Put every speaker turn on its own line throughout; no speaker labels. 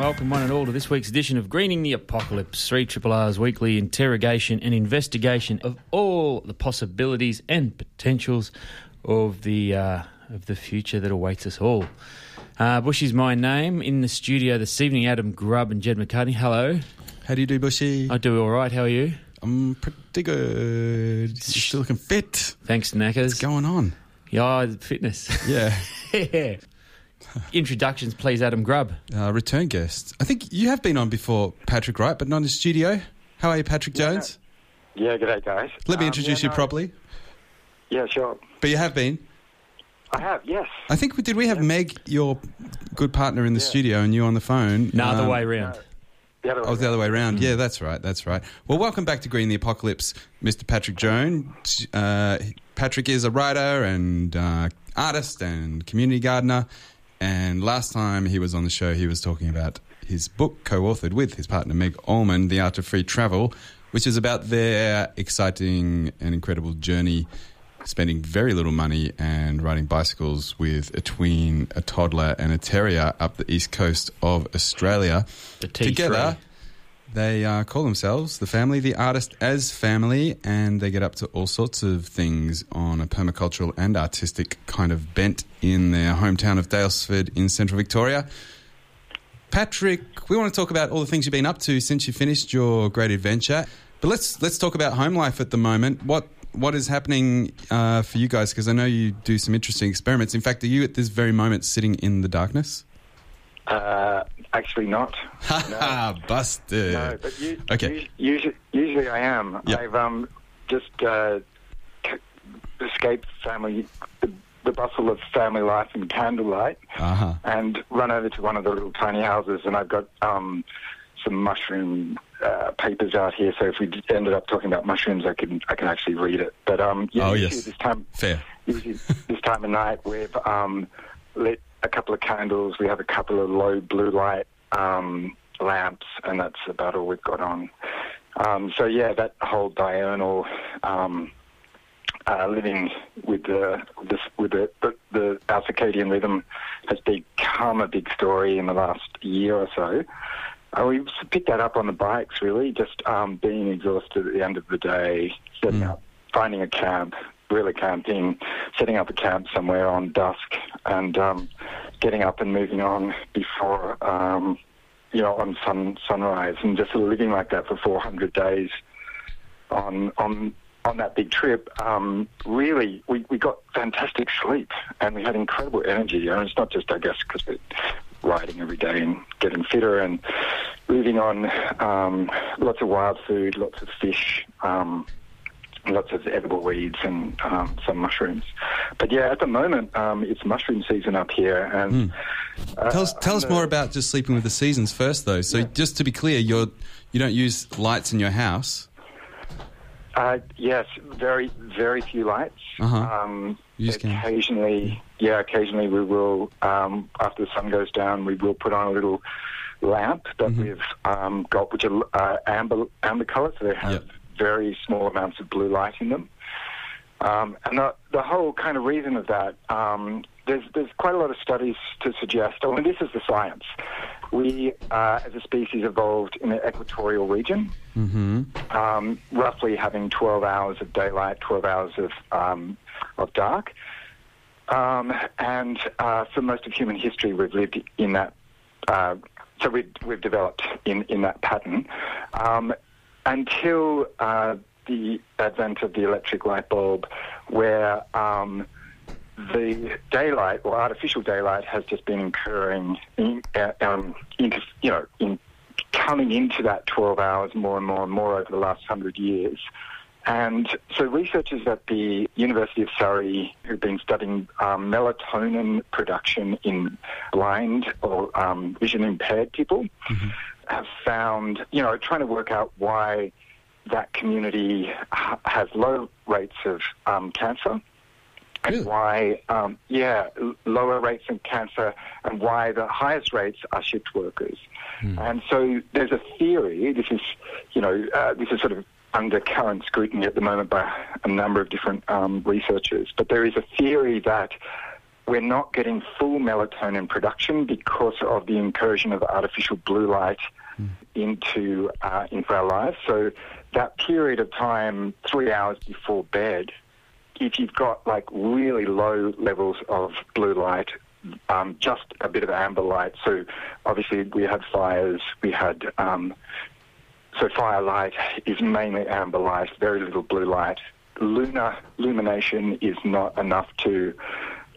Welcome, one and all, to this week's edition of Greening the Apocalypse, 3 Triple R's weekly interrogation and investigation of all the possibilities and potentials of the uh, of the future that awaits us all. Uh, Bushy's my name. In the studio this evening, Adam Grubb and Jed McCartney. Hello.
How do you do, Bushy?
I do all right. How are you?
I'm pretty good. You're still looking fit.
Thanks, Knackers.
What's going on?
Yeah, fitness.
Yeah.
yeah. Introductions, please, Adam Grubb.
Uh, return guest. I think you have been on before, Patrick, right? But not in the studio. How are you, Patrick Jones?
Yeah, g'day, guys.
Let me
Um,
introduce
yeah,
you
no,
properly.
Yeah, sure.
But you have been.
I have, yes.
I think we did. We have Meg, your good partner, in the
Yeah.
studio, and you on the phone.
No, other
Um,
way round.
The other way
Oh, the other way around.
Mm.
Yeah, that's right. That's right. Well, welcome back to Green the Apocalypse, Mr. Patrick Jones. Uh, Patrick is a writer and uh, artist and community gardener. And last time he was on the show, he was talking about his book, co-authored with his partner Meg Ulman, "The Art of Free Travel," which is about their exciting and incredible journey, spending very little money and riding bicycles with a tween, a toddler, and a terrier up the east coast of Australia.
The T3.
Together, they uh, call themselves the family, the artist as family, and they get up to all sorts of things on a permacultural and artistic kind of bent in their hometown of Daylesford in central Victoria. Patrick, we want to talk about all the things you've been up to since you finished your great adventure. But let's let's talk about home life at the moment. What what is happening uh, for you guys? Because I know you do some interesting experiments. In fact, are you at this very moment sitting in the darkness?
Uh, actually, not.
Ha busted.
No, but you,
Okay.
usually, usually I am.
Yep.
I've um, just uh, escaped family, the, the bustle of family life and candlelight,
Uh huh.
and run over to one of the little tiny houses, and I've got um, some mushroom uh, papers out here. So if we ended up talking about mushrooms, I can I can actually read it. But um, yeah,
Oh, yes.
this time
Fair.
usually this time of night we've um, lit a couple of candles. We have a couple of low blue light um, lamps, and that's about all we've got on. Um, so yeah, that whole diurnal um, uh, living with the with, this, with the, the, the our circadian rhythm has become a big story in the last year or so. Uh, we've picked that up on the bikes, really, just um, being exhausted at the end of the day, setting up, finding a camp, really camping, setting up a camp somewhere on dusk, and um, getting up and moving on before, um, you know, on sun sunrise, and just sort of living like that for 400 days on on on that big trip, um, really, we, we got fantastic sleep and we had incredible energy. And it's not just, I guess, because we're riding every day and getting fitter and living on um, lots of wild food, lots of fish, um, lots of edible weeds and um, some mushrooms. But yeah, at the moment, um, it's mushroom season up here. And uh,
Tell us, tell us
uh,
more about just sleeping with the seasons first, though. So, just to be clear, you're you don't use lights in your house.
Uh, yes, very, very few lights.
Uh-huh.
Um,
You just can-
occasionally, yeah, occasionally we will, um, after the sun goes down, we will put on a little lamp that
Mm-hmm.
we've um, got, which are uh, amber, amber colour, so they have
Yep.
Very small amounts of blue light in them. Um, and the, the whole kind of reason of that, um, there's, there's quite a lot of studies to suggest, I mean, this is the science. We, uh, as a species, evolved in the equatorial region, um, roughly having 12 hours of daylight, 12 hours of, um, of dark. Um, and uh, for most of human history, we've lived in that. Uh, so we've, we've developed in, in that pattern um, until uh, the advent of the electric light bulb, where um, the daylight or artificial daylight has just been incurring, in, uh, um, you know, in coming into that 12 hours more and more and more over the last hundred years. And so researchers at the University of Surrey who've been studying um, melatonin production in blind or um, vision impaired people have found, you know, trying to work out why that community ha- has low rates of um, cancer and why, um, yeah, lower rates of cancer and why the highest rates are shift workers. And so there's a theory, this is, you know, uh, this is sort of under current scrutiny at the moment by a number of different um, researchers, but there is a theory that we're not getting full melatonin production because of the incursion of artificial blue light into uh, into our lives. So that period of time, three hours before bed, if you've got like really low levels of blue light, um, just a bit of amber light. So obviously we had fires, we had um, so firelight is mainly amber light, very little blue light. Lunar illumination is not enough to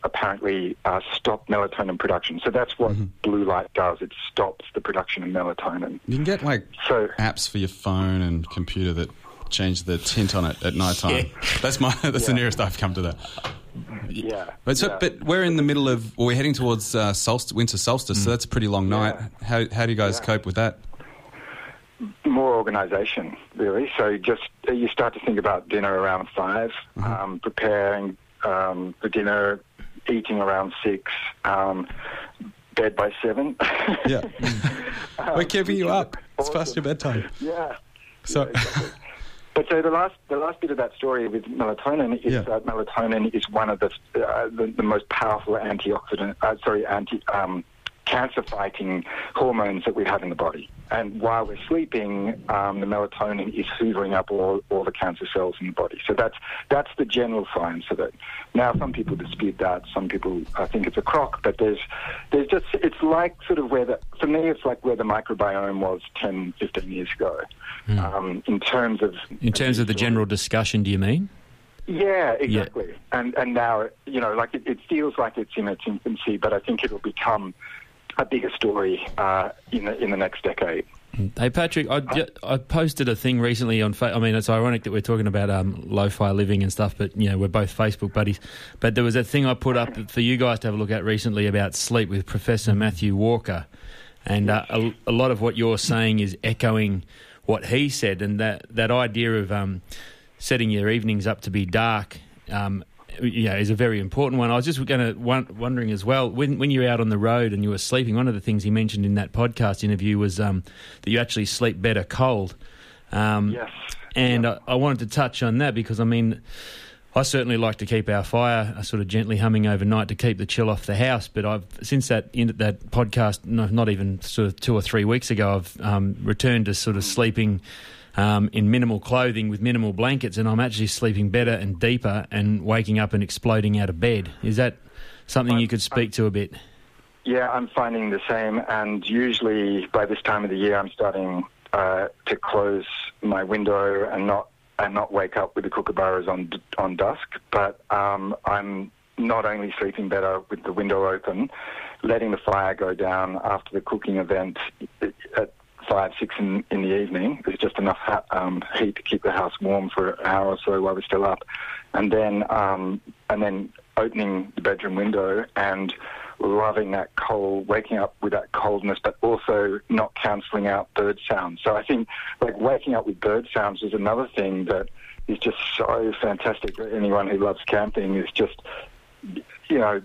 apparently uh, stop melatonin production. So that's what blue light does. It stops the production of melatonin.
You can get like
So-
apps for your phone and computer that change the tint on it at night time. That's my that's the nearest I've come to that.
Yeah.
But so,
yeah.
but we're in the middle of, well, we're heading towards uh, solstice, winter solstice, so that's a pretty long night. How how do you guys
Yeah.
cope with that?
More organisation, really. So just uh, you start to think about dinner around 5 um, preparing um, the dinner, eating around six, um, bed by seven.
Yeah, we're keeping you up. It's past your bedtime.
yeah.
So,
But so the last the last bit of that story with melatonin is
Yeah.
that melatonin is one of the uh, the, the most powerful antioxidant uh, sorry anti um, cancer fighting hormones that we have in the body. And while we're sleeping, um, the melatonin is hoovering up all, all the cancer cells in the body. So that's that's the general science of it. Now, some people dispute that. Some people uh, think it's a crock. But there's there's just it's like sort of where the for me it's like where the microbiome was 10, 15 years ago. Um, in terms of
In terms of the general discussion, do you mean?
yeah, exactly. And and now you know, like it, it feels like it's in its infancy, but I think it'll become a bigger story uh, in the in the next decade.
Hey Patrick, I, I posted a thing recently on. Fa- I mean, it's ironic that we're talking about um, lo-fi living and stuff, but you know we're both Facebook buddies. But there was a thing I put up for you guys to have a look at recently about sleep with Professor Matthew Walker, and uh, a, a lot of what you're saying is echoing what he said, and that that idea of um, setting your evenings up to be dark. Um, know, is a very important one. I was just going to wondering as well when when you're out on the road and you were sleeping. One of the things he mentioned in that podcast interview was um, that you actually sleep better cold. Um,
Yes.
and I, I wanted to touch on that because I mean, I certainly like to keep our fire uh, sort of gently humming overnight to keep the chill off the house. But I've since that in, that podcast, no, not even sort of two or three weeks ago, I've um, returned to sort of sleeping. Um, in minimal clothing with minimal blankets, and I'm actually sleeping better and deeper, and waking up and exploding out of bed. Is that something you could speak to a bit?
Yeah, I'm finding the same, and usually by this time of the year, I'm starting uh, to close my window and not and not wake up with the kookaburras on on dusk. But um, I'm not only sleeping better with the window open, letting the fire go down after the cooking event at five, six in, in the evening. There's just enough ha- um, heat to keep the house warm for an hour or so while we're still up, and then um, and then opening the bedroom window and loving that cold, waking up with that coldness, but also not cancelling out bird sounds. So I think like waking up with bird sounds is another thing that is just so fantastic. For anyone who loves camping is just you know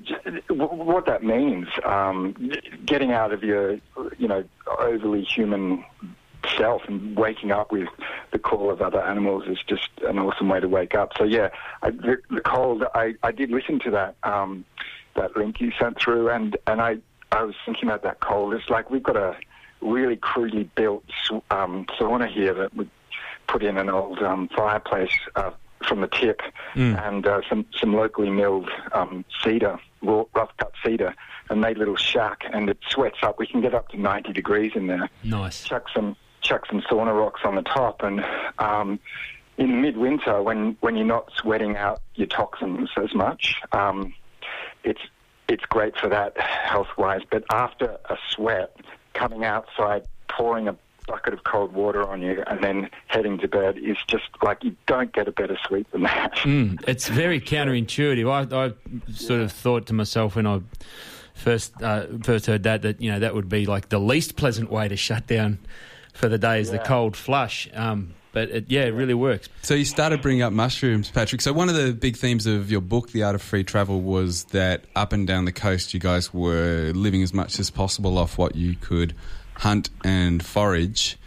what that means. Um, getting out of your you know overly human self and waking up with the call of other animals is just an awesome way to wake up. So yeah, I, the, the cold. I, I did listen to that um, that link you sent through, and and I I was thinking about that cold. It's like we've got a really crudely built um, sauna here that we put in an old um, fireplace uh, from the tip and uh, some some locally milled um, cedar, raw, rough cut cedar, and made a little shack, and it sweats up. We can get up to 90 degrees in there
Nice.
chuck some chuck some sauna rocks on the top, and um, in midwinter, when when you're not sweating out your toxins as much, um, it's it's great for that health wise. But after a sweat, coming outside, pouring a bucket of cold water on you, and then heading to bed is just like you don't get a better sleep than that.
Mm, it's very counterintuitive. I, I sort of thought to myself when I first uh, first heard that that you know that would be like the least pleasant way to shut down for the day is the cold flush. Um, but it, yeah, it really works.
So you started bringing up mushrooms, Patrick. So one of the big themes of your book, The Art of Free Travel, was that up and down the coast, you guys were living as much as possible off what you could hunt and forage.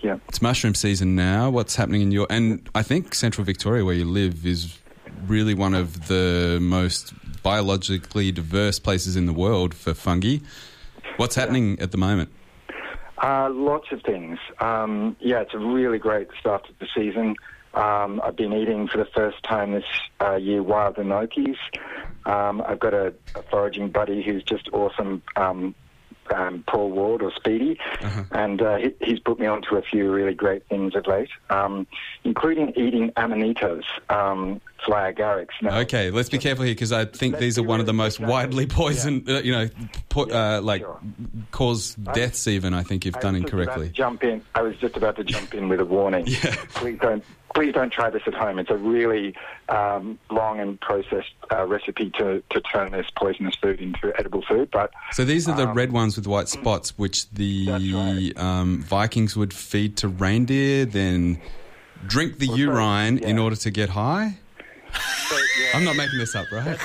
Yeah.
It's mushroom season now. What's happening in your and I think Central Victoria, where you live, is really one of the most biologically diverse places in the world for fungi. What's happening at the moment?
Uh, lots of things. Um, yeah, it's a really great start to the season. Um, I've been eating for the first time this uh, year wild enokies. Um, I've got a, a foraging buddy who's just awesome, um, um, Paul Ward or Speedy, and uh, he, he's put me onto a few really great things of late, um, including eating amanitas, um, fly agarics. Now,
Okay, let's be careful here because I think these are one of the most widely poisoned, uh, you know, po- uh, like cause deaths. Even I think if
I
done
was just about
incorrectly.
jump in. I was just about to jump in with a warning. yeah. Please don't. Please don't try this at home. It's a really um, long and processed uh, recipe to, to turn this poisonous food into edible food. But
So these are the
um,
red ones with white spots, which the um, Vikings would feed to reindeer, then drink the urine in order to get high. I'm not making this up, right?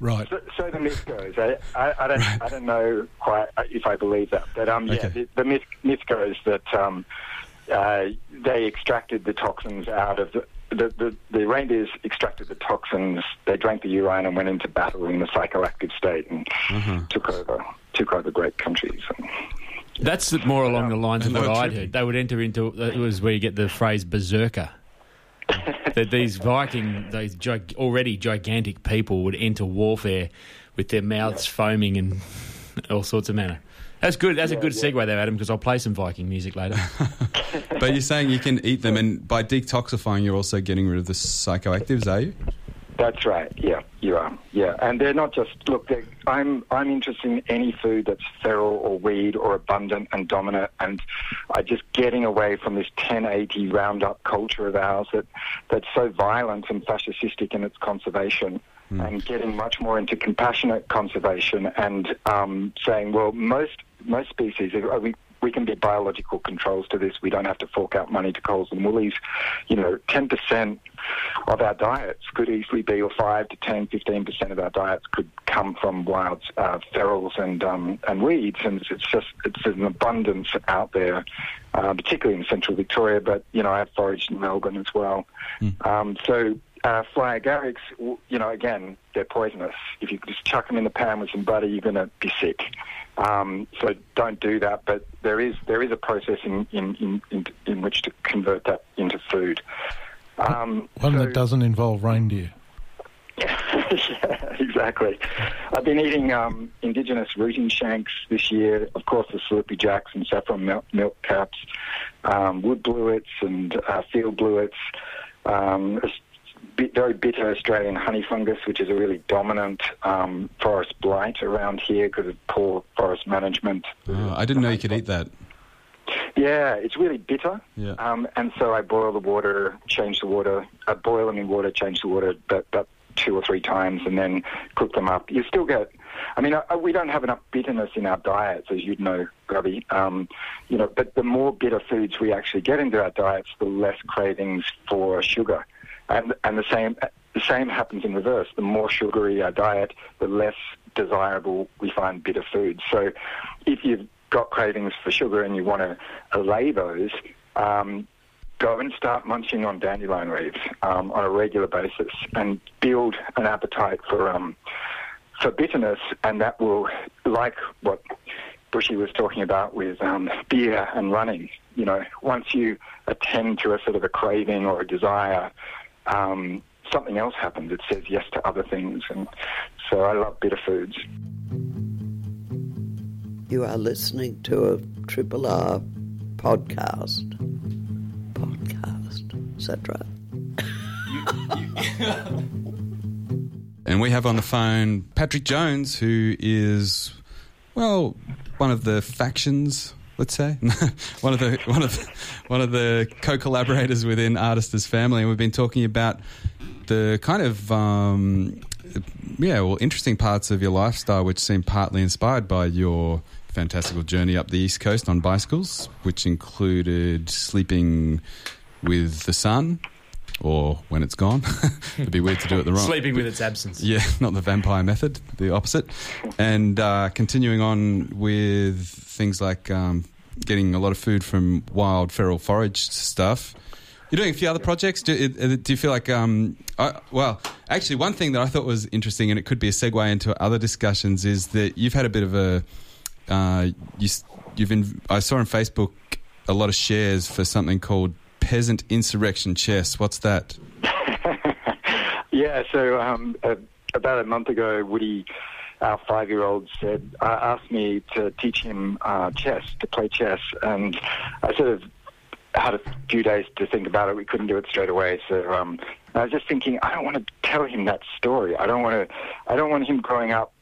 Right. So, so the myth goes. I, I, I don't. I don't know quite if I believe that. But um, yeah,
Okay.
the, the myth myth goes that um, uh, they extracted the toxins out of the. The, the, the reindeers extracted the toxins. They drank the urine and went into battle in the psychoactive state and took over took over great countries. And,
That's more along the lines of
And
what
they
I'd heard. They would enter into it was where you get the phrase berserker. that these Viking, these gig, already gigantic people would enter warfare with their mouths foaming and all sorts of manner. That's good. That's a good segue there, Adam, because I'll play some Viking music later.
But you're saying you can eat them, and by detoxifying, you're also getting rid of the psychoactives, are you?
That's right. Yeah, you are. Yeah, and they're not just look. they're- I'm I'm interested in any food that's feral or weed or abundant and dominant, and I just getting away from this 1080 Roundup culture of ours that that's so violent and fascistic in its conservation, and getting much more into compassionate conservation and um, saying, well, most most species uh, we we can be biological controls to this. We don't have to fork out money to Coles and Woolies. You know, 10% of our diets could easily be, or 5 to 10, 15% of our diets could come from wild uh, ferals and um, and weeds. And it's just it's an abundance out there, uh, particularly in central Victoria. But you know, I have foraged in Melbourne as well. Um, so. Uh, fly agarics, you know, again, they're poisonous. If you just chuck them in the pan with some butter, you're going to be sick. Um, so don't do that. But there is there is a process in in, in, in, in which to convert that into food. Um,
One
so-
that doesn't involve reindeer.
yeah, exactly. I've been eating um, indigenous rooting shanks this year. Of course, the slurpy jacks and saffron milk, milk caps, um, wood blewits and uh, field blewits. Um, bit, very bitter Australian honey fungus, which is a really dominant um, forest blight around here because of poor forest management.
Oh, I didn't know you could eat that.
Yeah, it's really bitter.
Yeah.
Um, and so I boil the water, change the water, I boil them in water, change the water about, about two or three times, and then cook them up. You still get, I mean, uh, we don't have enough bitterness in our diets, as you'd know, Grubby. Um, you know, but the more bitter foods we actually get into our diets, the less cravings for sugar. And, and the same the same happens in reverse. The more sugary our diet, the less desirable we find bitter foods. So if you've got cravings for sugar and you want to allay those, um, go and start munching on dandelion leaves um, on a regular basis and build an appetite for um, for bitterness, and that will, like what Bushy was talking about with um, beer and running. You know, once you attend to a sort of a craving or a desire, um, something else happens. It says yes to other things, and so I love bitter foods.
You are listening to a Triple R podcast. Podcast.
Is that right?
And we have on the phone Patrick Jones, who is, well, one of the factions. Let's say one of the one of the, one of the co-collaborators within Artist as Family, and we've been talking about the kind of um, yeah, well, interesting parts of your lifestyle, which seem partly inspired by your fantastical journey up the east coast on bicycles, which included sleeping with the sun, or when it's gone. It'd be weird to do it the wrong.
Sleeping with its absence.
Yeah, not the vampire method, the opposite. And uh, continuing on with things like um, getting a lot of food from wild feral forage stuff. You're doing a few other projects. Do, do you feel like, um, I, well, actually, one thing that I thought was interesting, and it could be a segue into other discussions, is that you've had a bit of a, uh, you, you've in, I saw on Facebook a lot of shares for something called Peasant Insurrection Chess. What's that?
Yeah, so um, uh, about a month ago, Woody, our five-year-old, said uh, asked me to teach him uh, chess, to play chess, and I sort of had a few days to think about it. We couldn't do it straight away, so um, I was just thinking, I don't want to tell him that story. I don't want to. I don't want him growing up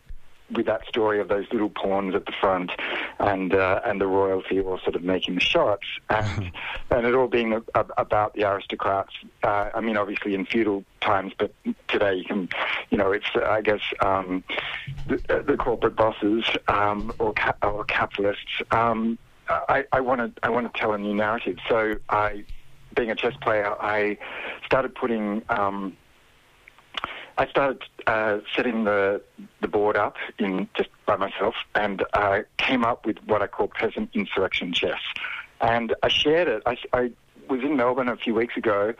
with that story of those little pawns at the front and uh, and the royalty all sort of making the shots and and it all being a, a, about the aristocrats. Uh, I mean, obviously in feudal times, but today you can, you know, it's uh, I guess um, the, the corporate bosses um, or ca- or capitalists. Um, I, I want to I want to tell a new narrative. So I, being a chess player, I started putting. Um, I started uh, setting the the board up in just by myself, and uh, came up with what I call peasant insurrection chess. And I shared it. I, I was in Melbourne a few weeks ago.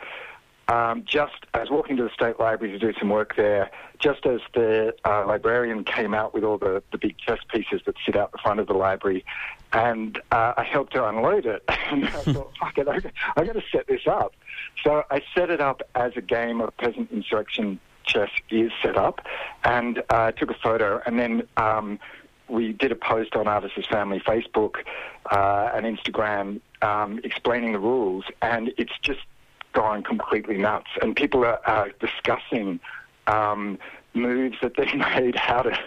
Um, just I was walking to the state library to do some work there. Just as the uh, librarian came out with all the, the big chess pieces that sit out the front of the library, and uh, I helped her unload it. and I thought, fuck it, I, I got to set this up. So I set it up as a game of peasant insurrection chess is set up, and uh, took a photo, and then um, we did a post on Artists' Family Facebook uh, and Instagram um, explaining the rules, and it's just gone completely nuts. And people are, are discussing um, moves that they've made, how to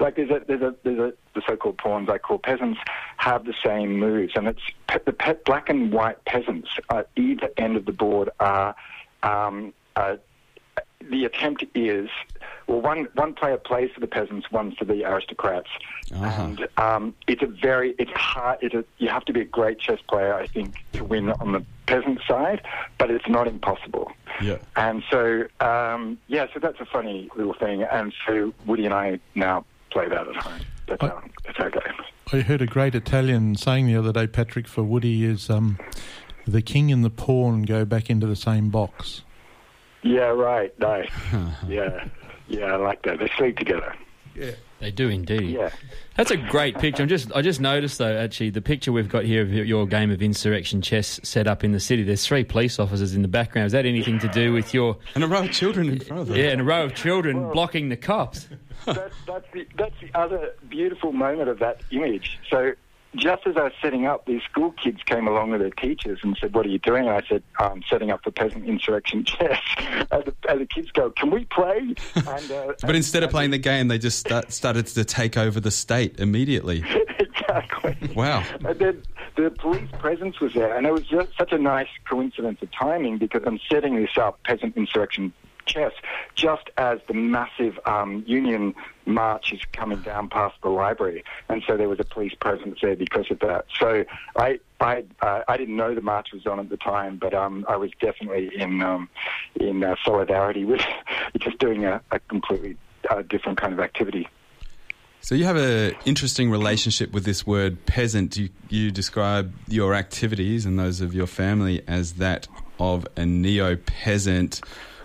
like there's a there's a there's a the so-called pawns I call peasants have the same moves, and it's pe- the pe- black and white peasants at either end of the board are. Um, uh, the attempt is, well, one one player plays for the peasants, one for the aristocrats, and um, it's a very it's hard. It's a, you have to be a great chess player, I think, to win on the peasant side, but it's not impossible.
Yeah.
And so, um, yeah, so that's a funny little thing. And so Woody and I now play that at home. That's,
I-
our, that's our game.
I heard a great Italian saying the other day, Patrick, for Woody is um, the king and the pawn go back into the same box.
Yeah, right. Nice. yeah, yeah, I like that. They sleep together.
Yeah. They do indeed.
Yeah.
That's a great picture. I'm just I just noticed though actually the picture we've got here of your- your game of insurrection chess set up in the city. There's three police officers in the background. Is that anything to do with your
and a row of children in front of them?
Yeah, and a row of children blocking the cops.
that's, that's, the, that's the other beautiful moment of that image. So just as I was setting up, these school kids came along with their teachers and said, what are you doing? And I said, I'm setting up for peasant insurrection chess. And the, and the kids go, can we play? And, uh,
But instead of playing the game, they just start, started to take over the state immediately.
exactly.
Wow.
And then the police presence was there, and it was just such a nice coincidence of timing because I'm setting this up, peasant insurrection chess, just as the massive um, Union march is coming down past the library, and so there was a police presence there because of that. So I I uh, I didn't know the march was on at the time, but um, I was definitely in um, in uh, solidarity with just doing a, a completely uh, different kind of activity.
So you have an interesting relationship with this word peasant. You, you describe your activities and those of your family as that of a neo-peasant.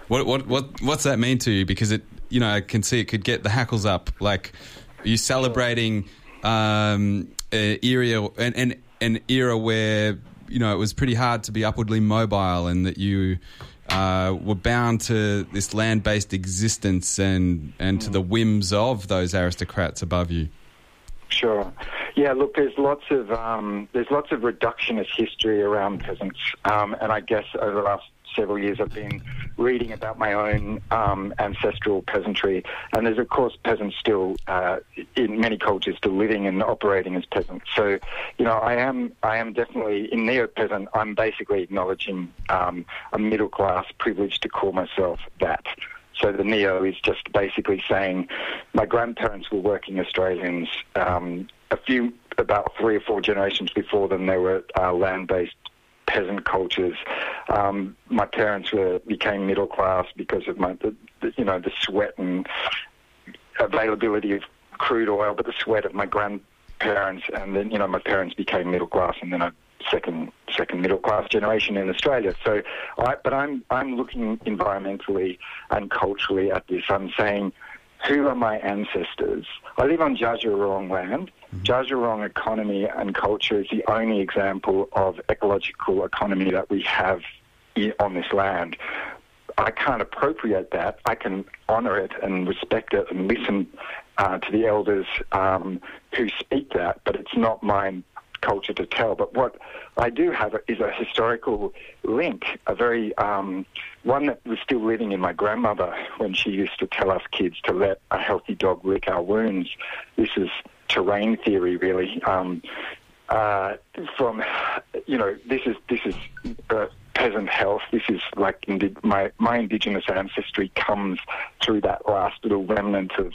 What, what, what, what's that mean to you? Because it, you know, I can see it could get the hackles up. Like, are you celebrating um, an era, an, an, an era where you know it was pretty hard to be upwardly mobile, and that you uh, were bound to this land-based existence and and to the whims of those aristocrats above you.
Sure. Yeah. Look, there's lots of um, there's lots of reductionist history around peasants, um, and I guess over the last several years, I've been reading about my own um, ancestral peasantry, and there's of course peasants still uh, in many cultures still living and operating as peasants. So, you know, I am I am definitely in neo-peasant. I'm basically acknowledging um, a middle class privilege to call myself that. So the neo is just basically saying my grandparents were working Australians. Um, a few, about three or four generations before them, they were uh, land-based peasant cultures. Um, my parents were became middle class because of my, the, the, you know, the sweat and availability of crude oil, but the sweat of my grandparents, and then you know my parents became middle class, and then a second second middle class generation in Australia. So, I, but I'm I'm looking environmentally and culturally at this. I'm saying, who are my ancestors? I live on Dja land. Dja Wurrung economy and culture is the only example of ecological economy that we have on this land. I can't appropriate that. I can honour it and respect it and listen uh, to the elders um, who speak that, but it's not my culture to tell. But what I do have is a historical link, a very um, one that was still living in my grandmother when she used to tell us kids to let a healthy dog lick our wounds. This is terrain theory, really. Um, uh, from you know, this is this is uh, peasant health. This is like indi- my my indigenous ancestry comes through that last little remnant of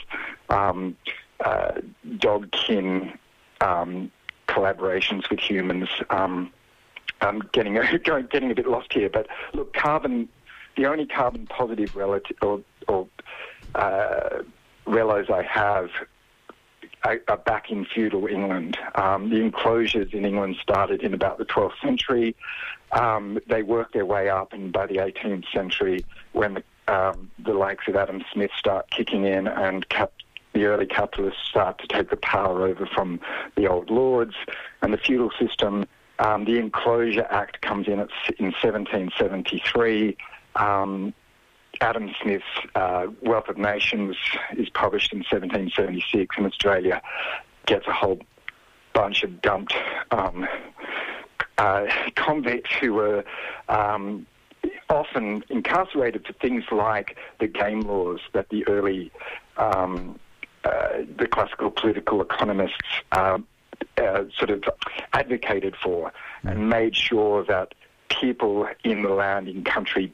um, uh, dog kin um, collaborations with humans. Um, I'm getting going, getting a bit lost here, but look, carbon. The only carbon positive relative or, or uh, relos I have are back in feudal England. Um, the enclosures in England started in about the 12th century. Um, they worked their way up, and by the 18th century, when the, um, the likes of Adam Smith start kicking in and cap- the early capitalists start to take the power over from the old lords and the feudal system, um, the Enclosure Act comes in at, in 1773. Um, Adam Smith's uh, Wealth of Nations is published in 1776, and Australia gets a whole bunch of dumped um, uh, convicts who were um, often incarcerated for things like the game laws that the early, um, uh, the classical political economists uh, uh, sort of advocated for and made sure that people in the land, in country,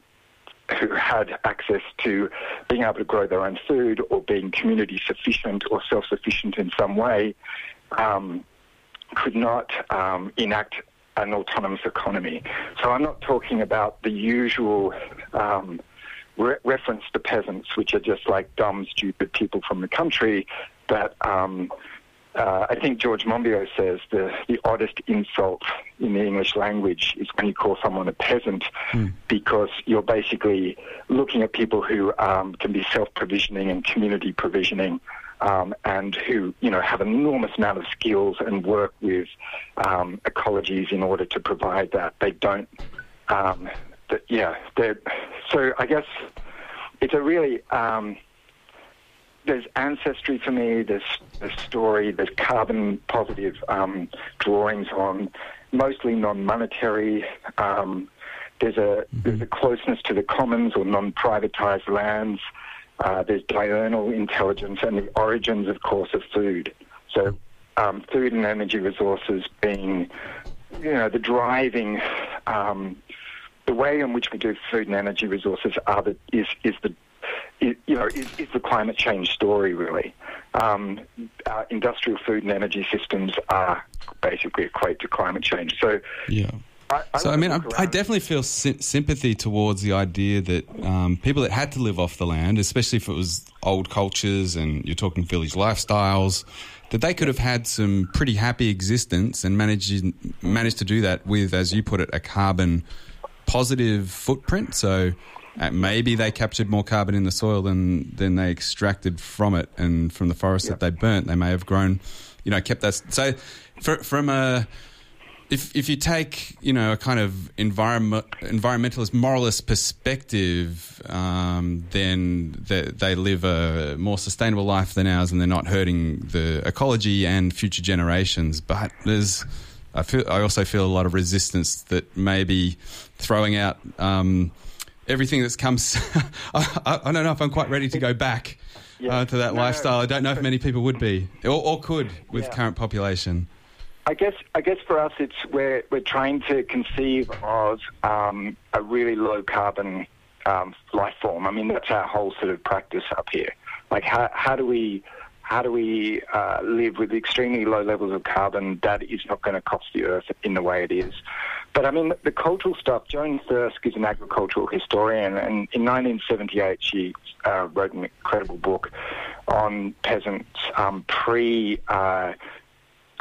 who had access to being able to grow their own food or being community sufficient or self sufficient in some way um, could not um, enact an autonomous economy. So I'm not talking about the usual um, re- reference to peasants, which are just like dumb, stupid people from the country that. Uh, I think George Monbiot says the, the oddest insult in the English language is when you call someone a peasant because you're basically looking at people who um, can be self-provisioning and community provisioning um, and who, you know, have an enormous amount of skills and work with um, ecologies in order to provide that. They don't, um, th- yeah, they're, so I guess it's a really, um, there's ancestry for me, there's, there's story, there's carbon positive um, drawings on mostly non-monetary. Um, there's a there's a closeness to the commons or non-privatized lands. Uh, there's diurnal intelligence and the origins, of course, of food. So um, food and energy resources being, you know, the driving. Um, the way in which we do food and energy resources are the, is is the you know, is, is the climate change story really. Um, uh, industrial food and energy systems are basically equate to climate change. So,
Yeah.
I, I
So I mean, I, I definitely feel sy- sympathy towards the idea that um, people that had to live off the land, especially if it was old cultures and you're talking village lifestyles, that they could have had some pretty happy existence and managed managed to do that with, as you put it, a carbon positive footprint. So. Uh, maybe they captured more carbon in the soil than than they extracted from it, and from the forest that they burnt, they may have grown, you know, kept that. So, for, from a if if you take you know a kind of environment environmentalist moralist perspective, um, then they, they live a more sustainable life than ours, and they're not hurting the ecology and future generations. But there's I feel I also feel a lot of resistance that maybe throwing out. Um, everything that's comes. I, I, don't know if I'm quite ready to go back uh, to that
No,
lifestyle. I don't know if many people would be or, or could with
Yeah.
current population.
I guess I guess for us it's we're we're trying to conceive of um, a really low carbon um, life form. I mean that's our whole sort of practice up here. Like how how do we how do we uh, live with extremely low levels of carbon that is not going to cost the earth in the way it is? But I mean the, cultural stuff. Joan Thirsk is an agricultural historian, and in 1978 she uh, wrote an incredible book on peasants um, pre. Uh,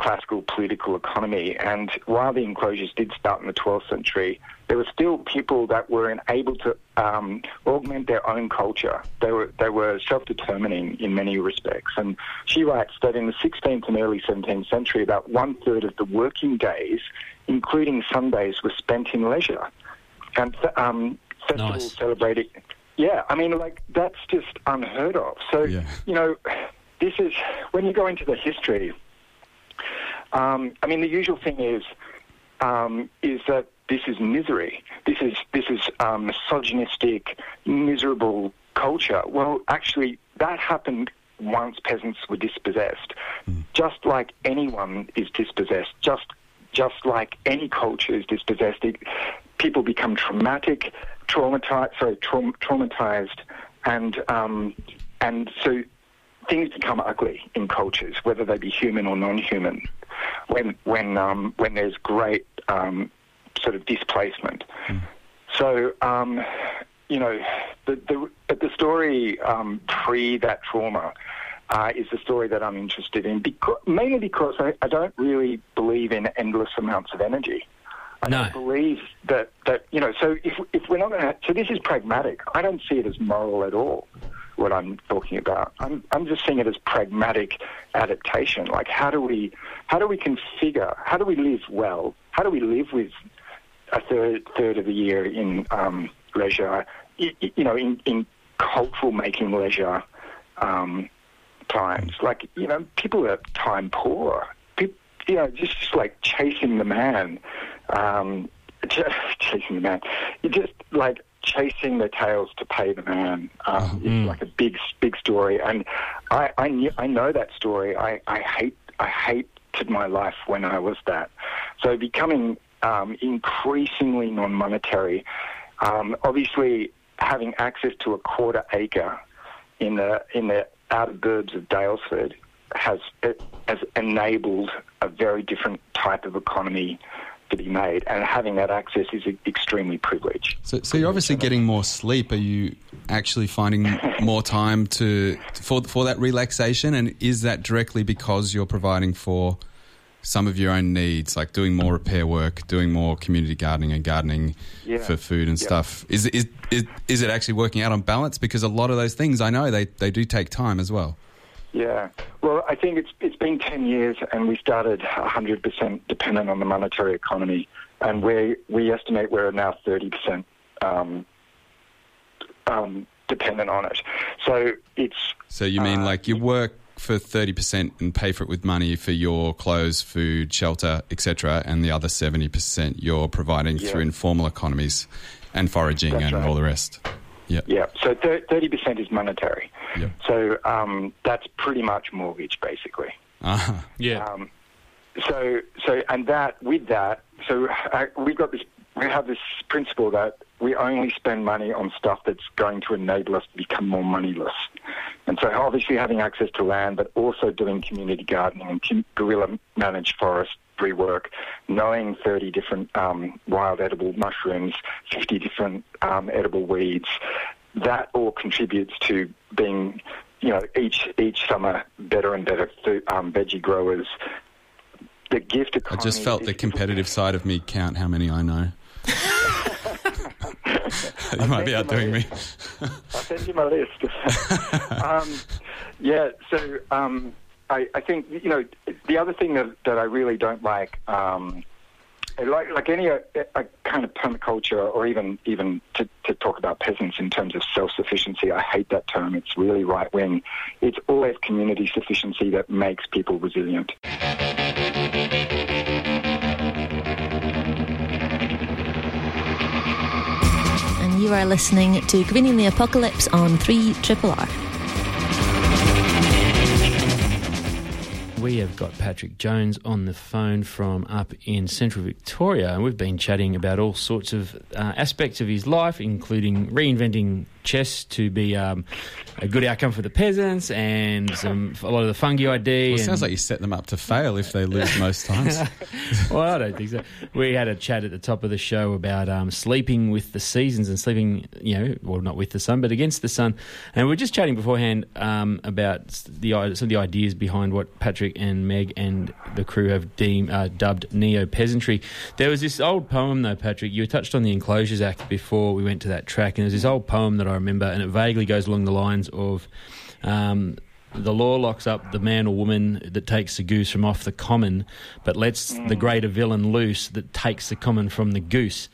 classical political economy. And while the enclosures did start in the 12th century, there were still people that were able to um, augment their own culture. They were they were self-determining in many respects. And she writes that in the 16th and early 17th century, about one third of the working days, including Sundays, were spent in leisure. And um, festivals
Nice.
celebrating. Yeah, I mean, like that's just unheard of. So you know, this is when you go into the history. Um, I mean, the usual thing is um, is that this is misery. This is this is um, misogynistic, miserable culture. Well, actually, that happened once peasants were dispossessed. Just like anyone is dispossessed, just just like any culture is dispossessed, it, people become traumatic, traumatized, sorry, traum- traumatized, and um, and so things become ugly in cultures, whether they be human or non-human. When when um, when there's great um, sort of displacement. So um, you know, the the but the story um, pre that trauma. Uh, is the story that I'm interested in, because, mainly because I, I don't really believe in endless amounts of energy. I don't believe that, that you know. So if if we're not going to, so this is pragmatic. I don't see it as moral at all. What I'm talking about, I'm I'm just seeing it as pragmatic adaptation. Like how do we how do we configure? How do we live well? How do we live with a third third of the year in um, leisure? y- y- You know, in in cultural making leisure. Um, times. Like, you know, people are time poor. People, you know, just, just like chasing the man. Um, just chasing the man. You just like chasing the tails to pay the man. Um, It's like a big, big story. And I, I, knew, I know that story. I, I hate, I hated my life when I was that. So becoming um, increasingly non-monetary, um, obviously having access to a quarter acre in the in the outer burbs of Daylesford has it has enabled a very different type of economy to be made, and having that access is extremely privileged.
So, so you're obviously getting more sleep. Are you actually finding more time to for for that relaxation? And is that directly because you're providing for some of your own needs, like doing more repair work, doing more community gardening and gardening
Yeah.
for food and
Yeah.
stuff? Is, is is is it actually working out on balance? Because a lot of those things, I know they they do take time as well.
Yeah. Well, I think it's it's been ten years, and we started hundred percent dependent on the monetary economy, and we we estimate we're now thirty percent um, um, dependent on it. So it's
So you mean
Uh,
like you work for thirty percent and pay for it with money for your clothes, food, shelter, etc., and the other seventy percent you're providing
Yeah.
through informal economies and foraging
That's
and
right.
all the rest. Yeah.
Yeah, so thirty percent is monetary.
Yeah.
So um, that's pretty much mortgage, basically.
Uh-huh.
Yeah.
Um, so so and that with that, so uh, we've got this. We have this principle that we only spend money on stuff that's going to enable us to become more moneyless. And so obviously having access to land, but also doing community gardening and com- guerrilla managed forestry work, knowing 30 different um, wild edible mushrooms, 50 different um, edible weeds, that all contributes to being, you know, each each summer better and better food, um, veggie growers. The gift
I just felt the competitive side of me count how many I know. you might be outdoing me.
I'll send you my list. um, yeah, so um, I, I think you know the other thing that, that I really don't like, um, like like any uh, a kind of permaculture, or even even to, to talk about peasants in terms of self sufficiency. I hate that term. It's really right wing. It's always community sufficiency that makes people resilient.
And You are listening to Greening the Apocalypse on 3 Triple R.
We have got Patrick Jones on the phone from up in central Victoria, and we've been chatting about all sorts of uh, aspects of his life, including reinventing chess to be um, a good outcome for the peasants and some, a lot of the fungi ID.
Well, it sounds like you set them up to fail if they lose most times.
well, I don't think so. We had a chat at the top of the show about um, sleeping with the seasons and sleeping, you know, well, not with the sun, but against the sun. And we are just chatting beforehand um, about the some of the ideas behind what Patrick and Meg and the crew have deemed, uh, dubbed neo peasantry. There was this old poem, though, Patrick. You touched on the Enclosures Act before we went to that track, and there's this old poem that I remember, and it vaguely goes along the lines of. Um, the law locks up the man or woman that takes the goose from off the common, but lets the greater villain loose that takes the common from the goose.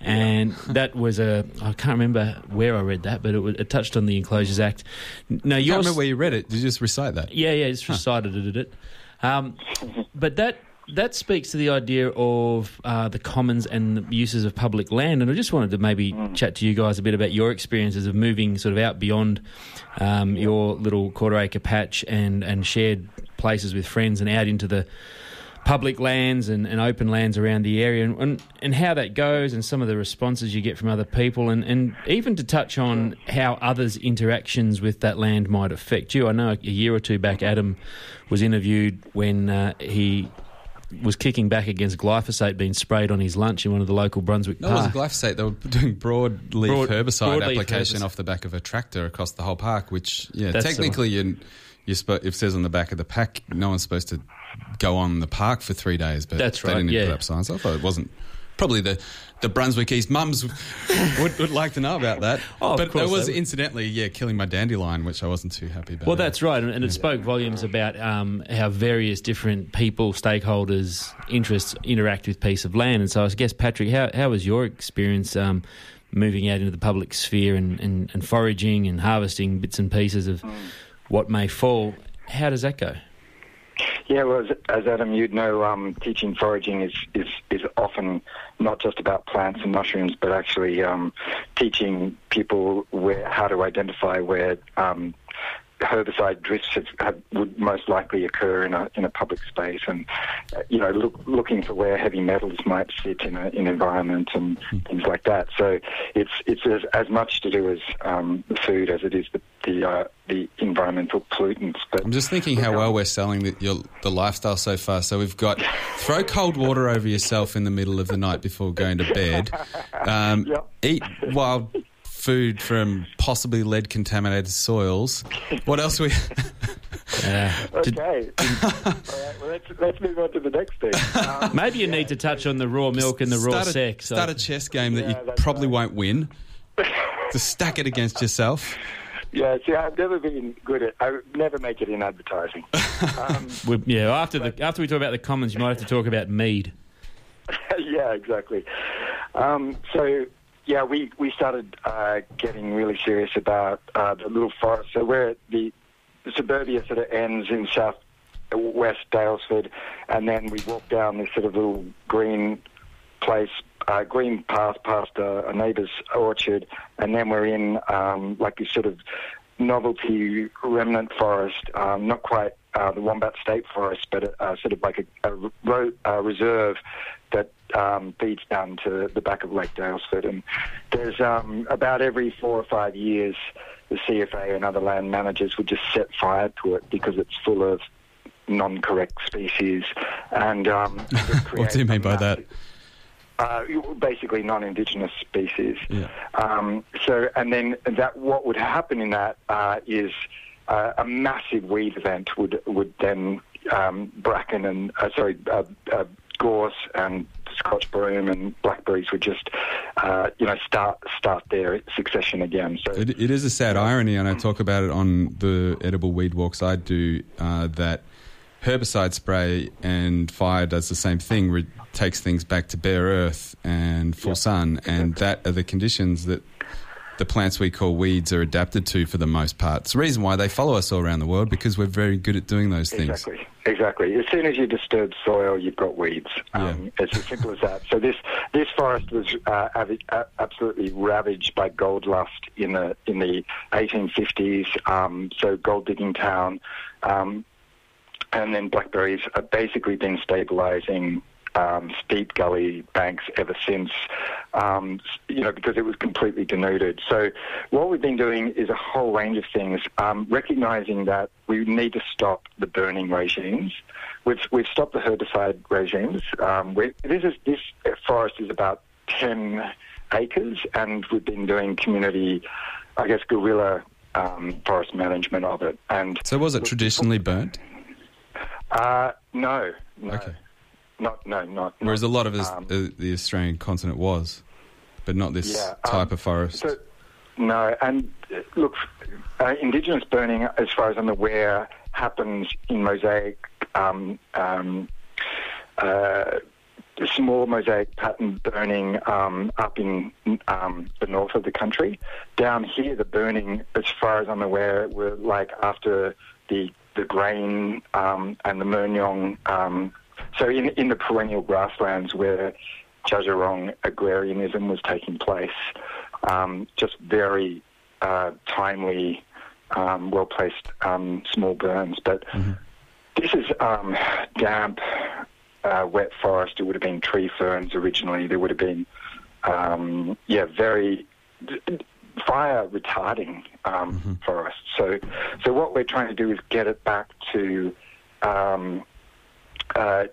And that was a I can't remember where I read that, but it, was, it touched on the Enclosures Act. No,
I can't
yours,
remember where you read it. Did you just recite that?
yeah, yeah, it's recited it. it. Um, but that that speaks to the idea of uh, the commons and the uses of public land. And I just wanted to maybe chat to you guys a bit about your experiences of moving sort of out beyond um, your little quarter acre patch and, and shared places with friends and out into the public lands and, and open lands around the area and, and, and how that goes and some of the responses you get from other people and, and even to touch on how others' interactions with that land might affect you. I know a year or two back Adam was interviewed when uh, he was kicking back against glyphosate being sprayed on his lunch in one of the local Brunswick
No, it wasn't
parks.
glyphosate. They were doing broadleaf
Broad-
herbicide
broadleaf
application
herbicide.
off the back of a tractor across the whole park. Which, yeah,
That's uh,
technically, you, you're spo- it says on the back of the pack, no one's supposed to go on the park for three days. But
That's right, they
didn't
yeah.
put up signs. I thought it wasn't. Probably the, the Brunswick East mums would, would like to know about that.
Oh,
but
course
it was incidentally, yeah, killing my dandelion, which I wasn't too happy about.
Well, that's right, and, and it spoke volumes about um, how various different people, stakeholders, interests interact with piece of land. And so, I guess, Patrick, how how was your experience um, moving out into the public sphere and, and, and foraging and harvesting bits and pieces of what may fall? How does that go?
Yeah, well, as, as Adam, you'd know, um, teaching foraging is, is, is often not just about plants and mushrooms, but actually um, teaching people where how to identify where um, herbicide drifts have, would most likely occur in a in a public space, and uh, you know, look, looking for where heavy metals might sit in a, in environment and things like that. So it's it's as, as much to do as um, the food as it is the the, uh, the environmental pollutants. But
I'm just thinking how well we're selling the, your, the lifestyle so far. So we've got throw cold water over yourself in the middle of the night before going to bed. Um, Eat wild food from possibly lead contaminated soils. What else we?
Uh,
Okay. All right. Well, let's let's move on to the next thing. Um,
Maybe you need to touch on the raw milk and the raw
start a,
sex.
Start a chess game that
Yeah,
you
that's
probably won't win. to stack it against yourself.
yeah. See, I've never been good at. I would never make it in advertising. Um,
yeah, after the after we talk about the commons, you might have to talk about mead.
yeah, exactly. Um, so, yeah, we, we started uh, getting really serious about uh, the little forest. So, where the, the suburbia sort of ends in south west Daylesford, and then we walk down this sort of little green place, uh, green path past a, a neighbour's orchard, and then we're in um, like this sort of novelty remnant forest, um, not quite uh, the Wombat State Forest, but uh, sort of like a, a ro- uh, reserve that um, feeds down to the back of Lake Daylesford. And there's um, about every four or five years, the CFA and other land managers would just set fire to it because it's full of non-correct species. And um,
What do you mean by that?
uh, basically non-indigenous species.
Yeah.
Um, so, and then that what would happen in that uh, is uh, a massive weed event would would then um, bracken and uh, sorry uh, uh, gorse and Scotch broom and blackberries would just uh, you know start start their succession again. So
It, it is a sad irony, and I talk about it on the edible weed walks I do, uh, that herbicide spray and fire does the same thing, re- takes things back to bare earth and full sun, and that are the conditions that the plants we call weeds are adapted to for the most part. It's the reason why they follow us all around the world because we're very good at doing those things.
Exactly. Exactly. As soon as you disturb soil, you've got weeds. Um, It's as simple as that. So this this forest was uh, uh, absolutely ravaged by gold lust in the in the 1850s. Um, so gold digging town, um, and then blackberries have basically been stabilising. Um, steep gully banks ever since, um, you know, because it was completely denuded. So, what we've been doing is a whole range of things, um, recognizing that we need to stop the burning regimes. We've, we've stopped the herbicide regimes. Um, this, is, this forest is about 10 acres, and we've been doing community, I guess, guerrilla um, forest management of it. And
So was it traditionally burnt?
uh, no, no, not no, not.
Whereas a lot of us,
Um,
uh, the Australian continent was, but not this
Yeah,
type
um,
of forest.
So, no, and uh, look, uh, Indigenous burning, as far as I'm aware, happens in mosaic, um, um, uh, small mosaic pattern burning um, up in um, the north of the country. Down here, the burning, as far as I'm aware, were like after the the grain um, and the Murnong. So in in the perennial grasslands where Djadjawurrung agrarianism was taking place, um, just very uh, timely, um, well placed um, small burns. But this is um, damp, uh, wet forest. It would have been tree ferns originally. There would have been, um, yeah, very fire retarding um, forest. So, so what we're trying to do is get it back to, um, uh,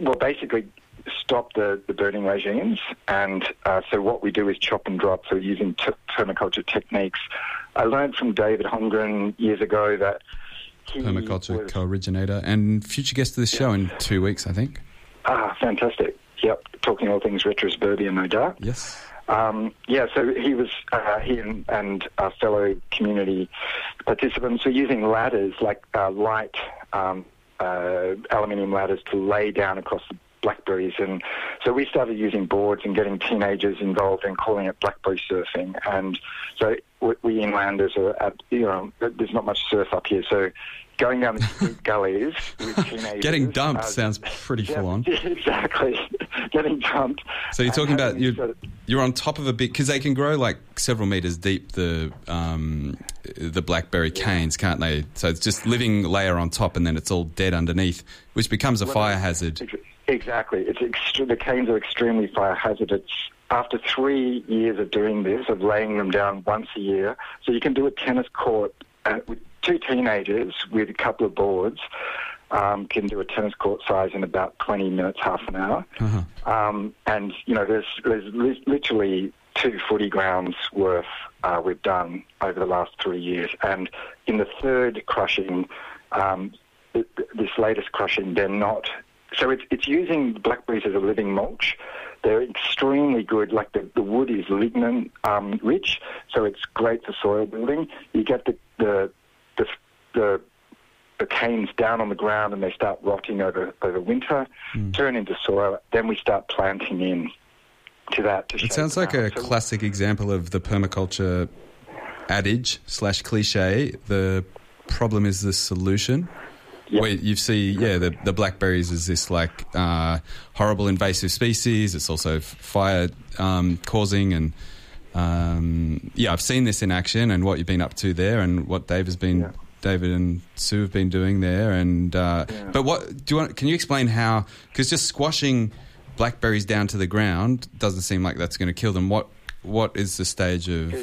well, basically stop the, the burning regimes. And uh, so what we do is chop and drop. So using t- permaculture techniques. I learned from David Holmgren years ago that he
Permaculture
was-
co-originator and future guest of this show in two weeks, I think.
Ah, fantastic. Yep, talking all things retrosuburbian, no doubt.
Yes.
Um, yeah, so he was, uh, he and, and our fellow community participants were using ladders, like uh, light um, uh, aluminium ladders, to lay down across the blackberries. And so we started using boards and getting teenagers involved and calling it blackberry surfing. And so we, we inlanders are, at, you know, there's not much surf up here. So going down the gullies with teenagers.
Getting dumped
uh,
sounds pretty
yeah,
full on.
Exactly. Getting dumped.
So you're talking about
having
you
sort of-
you're on top of a big because they can grow like several meters deep the um, the blackberry canes, can't they? So it's just living layer on top, and then it's all dead underneath, which becomes a
Well,
fire hazard.
Exactly. It's extre- the canes are extremely fire hazardous. After three years of doing this, of laying them down once a year, so you can do a tennis court uh, with two teenagers with a couple of boards, um, can do a tennis court size in about 20 minutes, half an hour. Um, and, you know, there's, there's li- literally two footy grounds worth uh, we've done over the last three years. And in the third crushing, um, th- th- this latest crushing, they're not. So it's, it's using blackberries as a living mulch. They're extremely good. Like the, the wood is lignin um, rich, so it's great for soil building. You get the the the, the the canes down on the ground and they start rotting over over winter, turn into soil. Then we start planting in to that. To
It sounds like a
So-
classic example of the permaculture adage slash cliche. The problem is the solution. Where you see, yeah, the, the blackberries is this like uh, horrible invasive species. It's also fire um, causing, and um, yeah, I've seen this in action and what you've been up to there, and what Dave has been, David and Sue have been doing there. And uh, but what do you want? Can you explain how? Because just squashing blackberries down to the ground doesn't seem like that's going to kill them. What what is the stage of?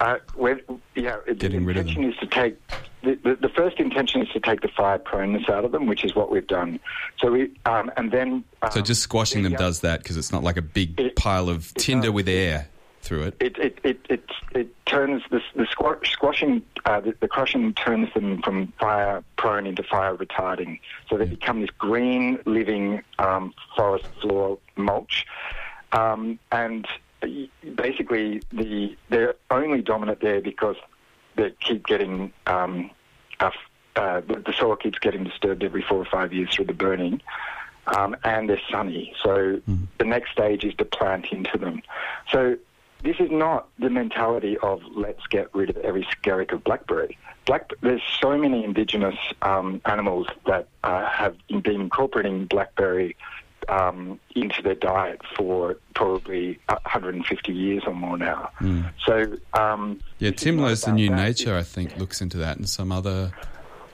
Uh, when, yeah, it-
Getting
the
rid of
intention is to take the, the, the first intention is to take the fire proneness out of them, which is what we've done. So we um, and then um,
So just squashing them does that because it's not like a big pile of tinder with air through it.
it it it it, it turns the the squash, squashing uh, the, the crushing turns them from fire prone into fire retarding. So they become this green living um, forest floor mulch, um, and basically the they're only dominant there because they keep getting um, uh, uh, the, soil keeps getting disturbed every four or five years through the burning. Um, and they're sunny, so the next stage is to plant into them. So this is not the mentality of let's get rid of every skerrick of blackberry. Black, there's so many indigenous um, animals that uh, have been incorporating blackberry um, into their diet for probably 150 years or more now.
Mm.
So um,
Yeah,
if you
Tim
know
the New
that,
Nature, I think, looks into that and some other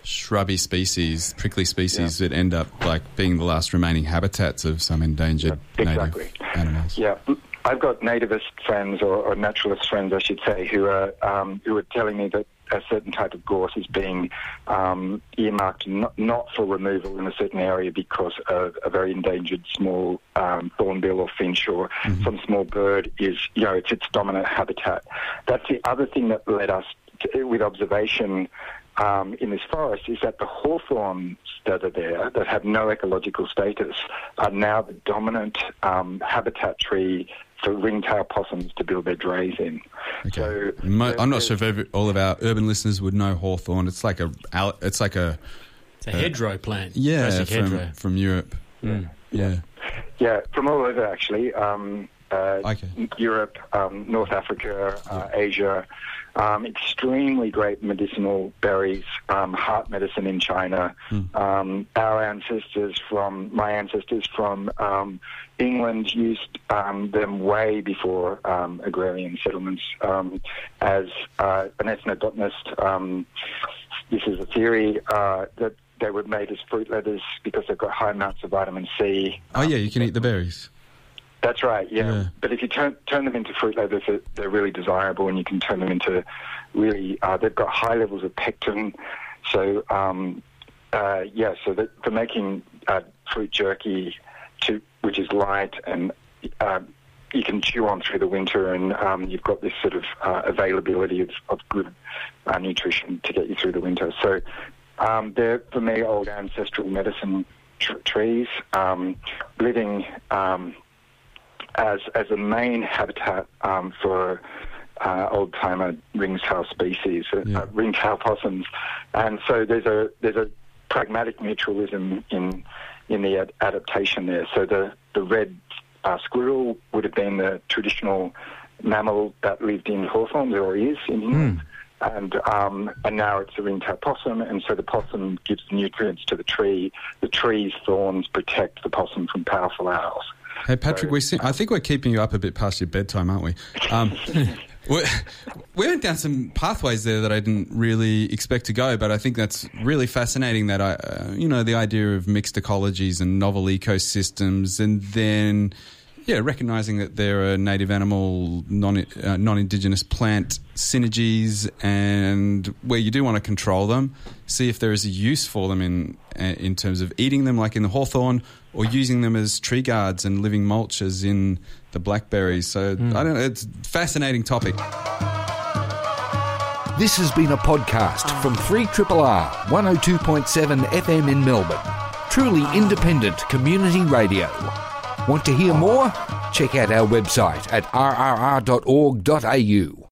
shrubby species, prickly species that end up like being the last remaining habitats of some endangered
exactly.
native animals.
Yeah, I've got nativist friends or, or naturalist friends, I should say, who are um, who are telling me that a certain type of gorse is being um, earmarked not, not for removal in a certain area because of a very endangered small um, thornbill or finch or some small bird is, you know, it's its dominant habitat. That's the other thing that led us to, with observation um, in this forest is that the hawthorns that are there that have no ecological status are now the dominant um, habitat tree for ringtail possums to build their drays in. Okay. So
Mo- I'm not sure if every, all of our urban listeners would know hawthorn. It's like a it's like a
It's a hedgerow plant.
yeah from,
hedgerow.
from Europe.
Mm.
Yeah.
Yeah, from all over actually. Um, uh,
Okay.
Europe, um, North Africa, uh, Asia. Um, extremely great medicinal berries, um, heart medicine in China. Um, our ancestors from, my ancestors from um, England used um, them way before um, agrarian settlements um, as uh, an ethnobotanist. Um, this is a theory uh, that they were made as fruit leathers because they've got high amounts of vitamin C.
Oh yeah, you can eat the berries.
That's right, yeah.
Yeah.
But if you turn turn them into fruit leathers, they're, they're really desirable, and you can turn them into really. Uh, they've got high levels of pectin, so um, uh, yeah. So that for making uh, fruit jerky, to which is light and. Uh, you can chew on through the winter, and um, you've got this sort of uh, availability of, of good uh, nutrition to get you through the winter. So um, they're, for me, old ancestral medicine tr- trees, um, living um, as as a main habitat um, for uh, old timer ringtail species, uh, uh, ringtail possums, and so there's a there's a pragmatic mutualism in in the ad- adaptation there. So the the red uh, squirrel would have been the traditional mammal that lived in hawthorns or is in England. And um, and now it's a ringtail possum, and so the possum gives the nutrients to the tree. The tree's thorns protect the possum from powerful owls.
Hey Patrick, we see, I think we're keeping you up a bit past your bedtime, aren't we? Um, we we went down some pathways there that I didn't really expect to go, but I think that's really fascinating. That I, uh, you know, the idea of mixed ecologies and novel ecosystems, and then yeah, recognizing that there are native animal, non uh, non-indigenous plant synergies, and where you do want to control them, see if there is a use for them in uh, in terms of eating them, like in the hawthorn, or using them as tree guards and living mulches in the blackberries. So hmm. I don't know. It's a fascinating topic.
This has been a podcast from 3RRR 102.7 FM in Melbourne. Truly independent community radio. Want to hear more? Check out our website at rrr.org.au.